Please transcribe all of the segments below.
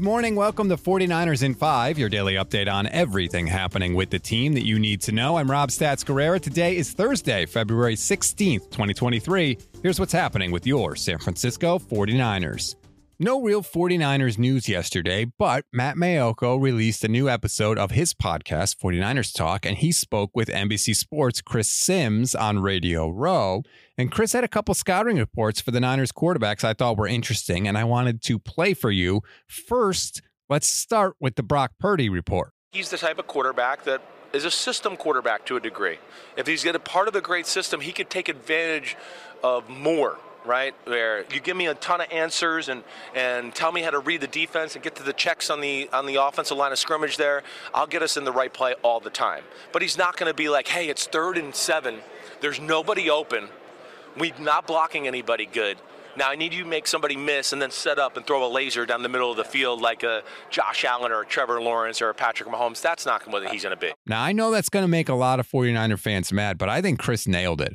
Good morning. Welcome to 49ers in 5, your daily update on everything happening with the team that you need to know. I'm Rob Stats Guerrera. Today is Thursday, February 16th, 2023. Here's what's happening with your San Francisco 49ers. No real 49ers news yesterday, but Matt Maiocco released a new episode of his podcast, 49ers Talk, and he spoke with NBC Sports' Chris Simms on Radio Row. And Chris had a couple scouting reports for the Niners quarterbacks I thought were interesting, and I wanted to play for you. First, let's start with the Brock Purdy report. He's the type of quarterback that is a system quarterback to a degree. If he's a part of the great system, he could take advantage of more right? Where you give me a ton of answers and, and tell me how to read the defense and get to the checks on the on the offensive line of scrimmage there, I'll get us in the right play all the time. But he's not going to be like, hey, it's third and seven. There's nobody open. We're not blocking anybody good. Now I need you to make somebody miss and then set up and throw a laser down the middle of the field like a Josh Allen or a Trevor Lawrence or a Patrick Mahomes. That's not what he's going to be. Now I know that's going to make a lot of 49er fans mad, but I think Chris nailed it.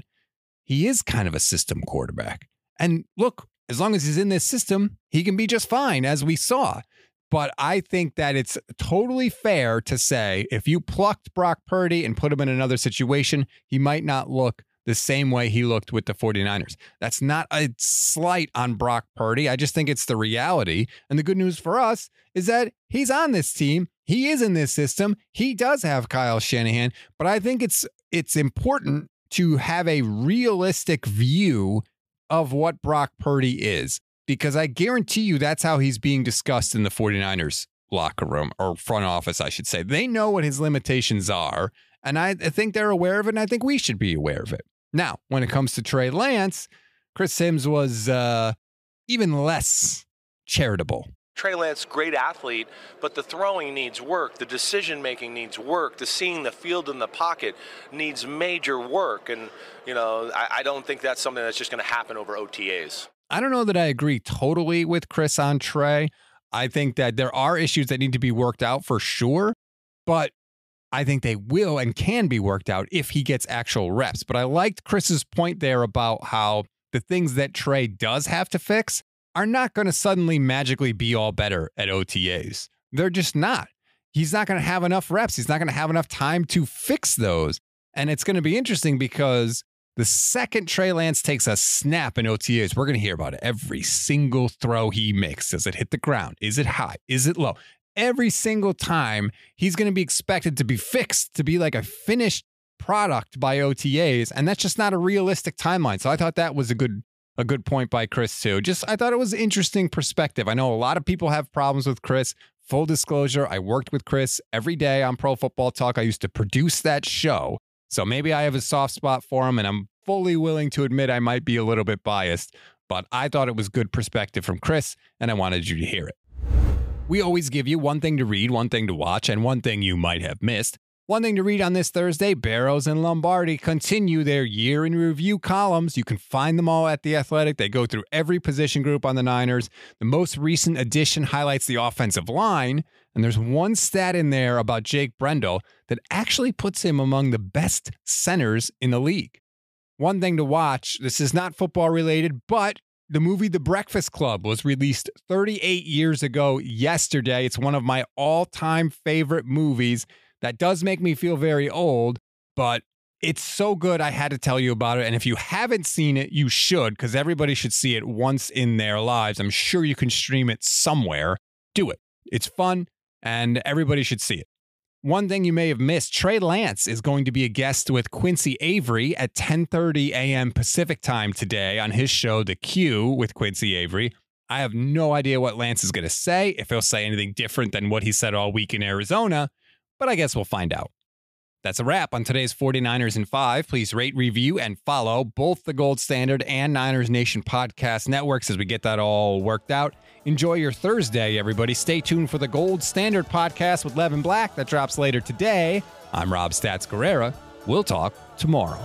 He is kind of a system quarterback. And look, as long as he's in this system, he can be just fine, as we saw. But I think that it's totally fair to say if you plucked Brock Purdy and put him in another situation, he might not look the same way he looked with the 49ers. That's not a slight on Brock Purdy. I just think it's the reality. And the good news for us is that he's on this team. He is in this system. He does have Kyle Shanahan, but I think it's it's important to have a realistic view of what Brock Purdy is because I guarantee you that's how he's being discussed in the 49ers locker room or front office, I should say. They know what his limitations are, and I, think they're aware of it, and I think we should be aware of it. Now, when it comes to Trey Lance, Chris Simms was uh, even less charitable Trey Lance, great athlete, but the throwing needs work. The decision making needs work. The seeing the field in the pocket needs major work. And, you know, I, I don't think that's something that's just going to happen over OTAs. I don't know that I agree totally with Chris on Trey. I think that there are issues that need to be worked out for sure, but I think they will and can be worked out if he gets actual reps. But I liked Chris's point there about how the things that Trey does have to fix are not going to suddenly magically be all better at OTAs. They're just not. He's not going to have enough reps. He's not going to have enough time to fix those. And it's going to be interesting because the second Trey Lance takes a snap in OTAs, we're going to hear about it. Every single throw he makes. Does it hit the ground? Is it high? Is it low? Every single time, he's going to be expected to be fixed, to be like a finished product by OTAs. And that's just not a realistic timeline. So I thought that was a good a good point by Chris too. Just I thought it was interesting perspective. I know a lot of people have problems with Chris. Full disclosure, I worked with Chris every day on Pro Football Talk. I used to produce that show. So maybe I have a soft spot for him and I'm fully willing to admit I might be a little bit biased, but I thought it was good perspective from Chris and I wanted you to hear it. We always give you one thing to read, one thing to watch, and one thing you might have missed. One thing to read on this Thursday Barrows and Lombardi continue their year in review columns. You can find them all at The Athletic. They go through every position group on the Niners. The most recent edition highlights the offensive line. And there's one stat in there about Jake Brendel that actually puts him among the best centers in the league. One thing to watch this is not football related, but the movie The Breakfast Club was released 38 years ago yesterday. It's one of my all time favorite movies. That does make me feel very old, but it's so good. I had to tell you about it. And if you haven't seen it, you should, because everybody should see it once in their lives. I'm sure you can stream it somewhere. Do it. It's fun, and everybody should see it. One thing you may have missed, Trey Lance is going to be a guest with Quincy Avery at 10:30 a.m. Pacific time today on his show The Q with Quincy Avery. I have no idea what Lance is going to say, if he'll say anything different than what he said all week in Arizona, but I guess we'll find out. That's a wrap on today's 49ers in 5. Please rate, review, and follow both the Gold Standard and Niners Nation podcast networks as we get that all worked out. Enjoy your Thursday, everybody. Stay tuned for the Gold Standard podcast with Levin Black that drops later today. I'm Rob Stats Guerrera. We'll talk tomorrow.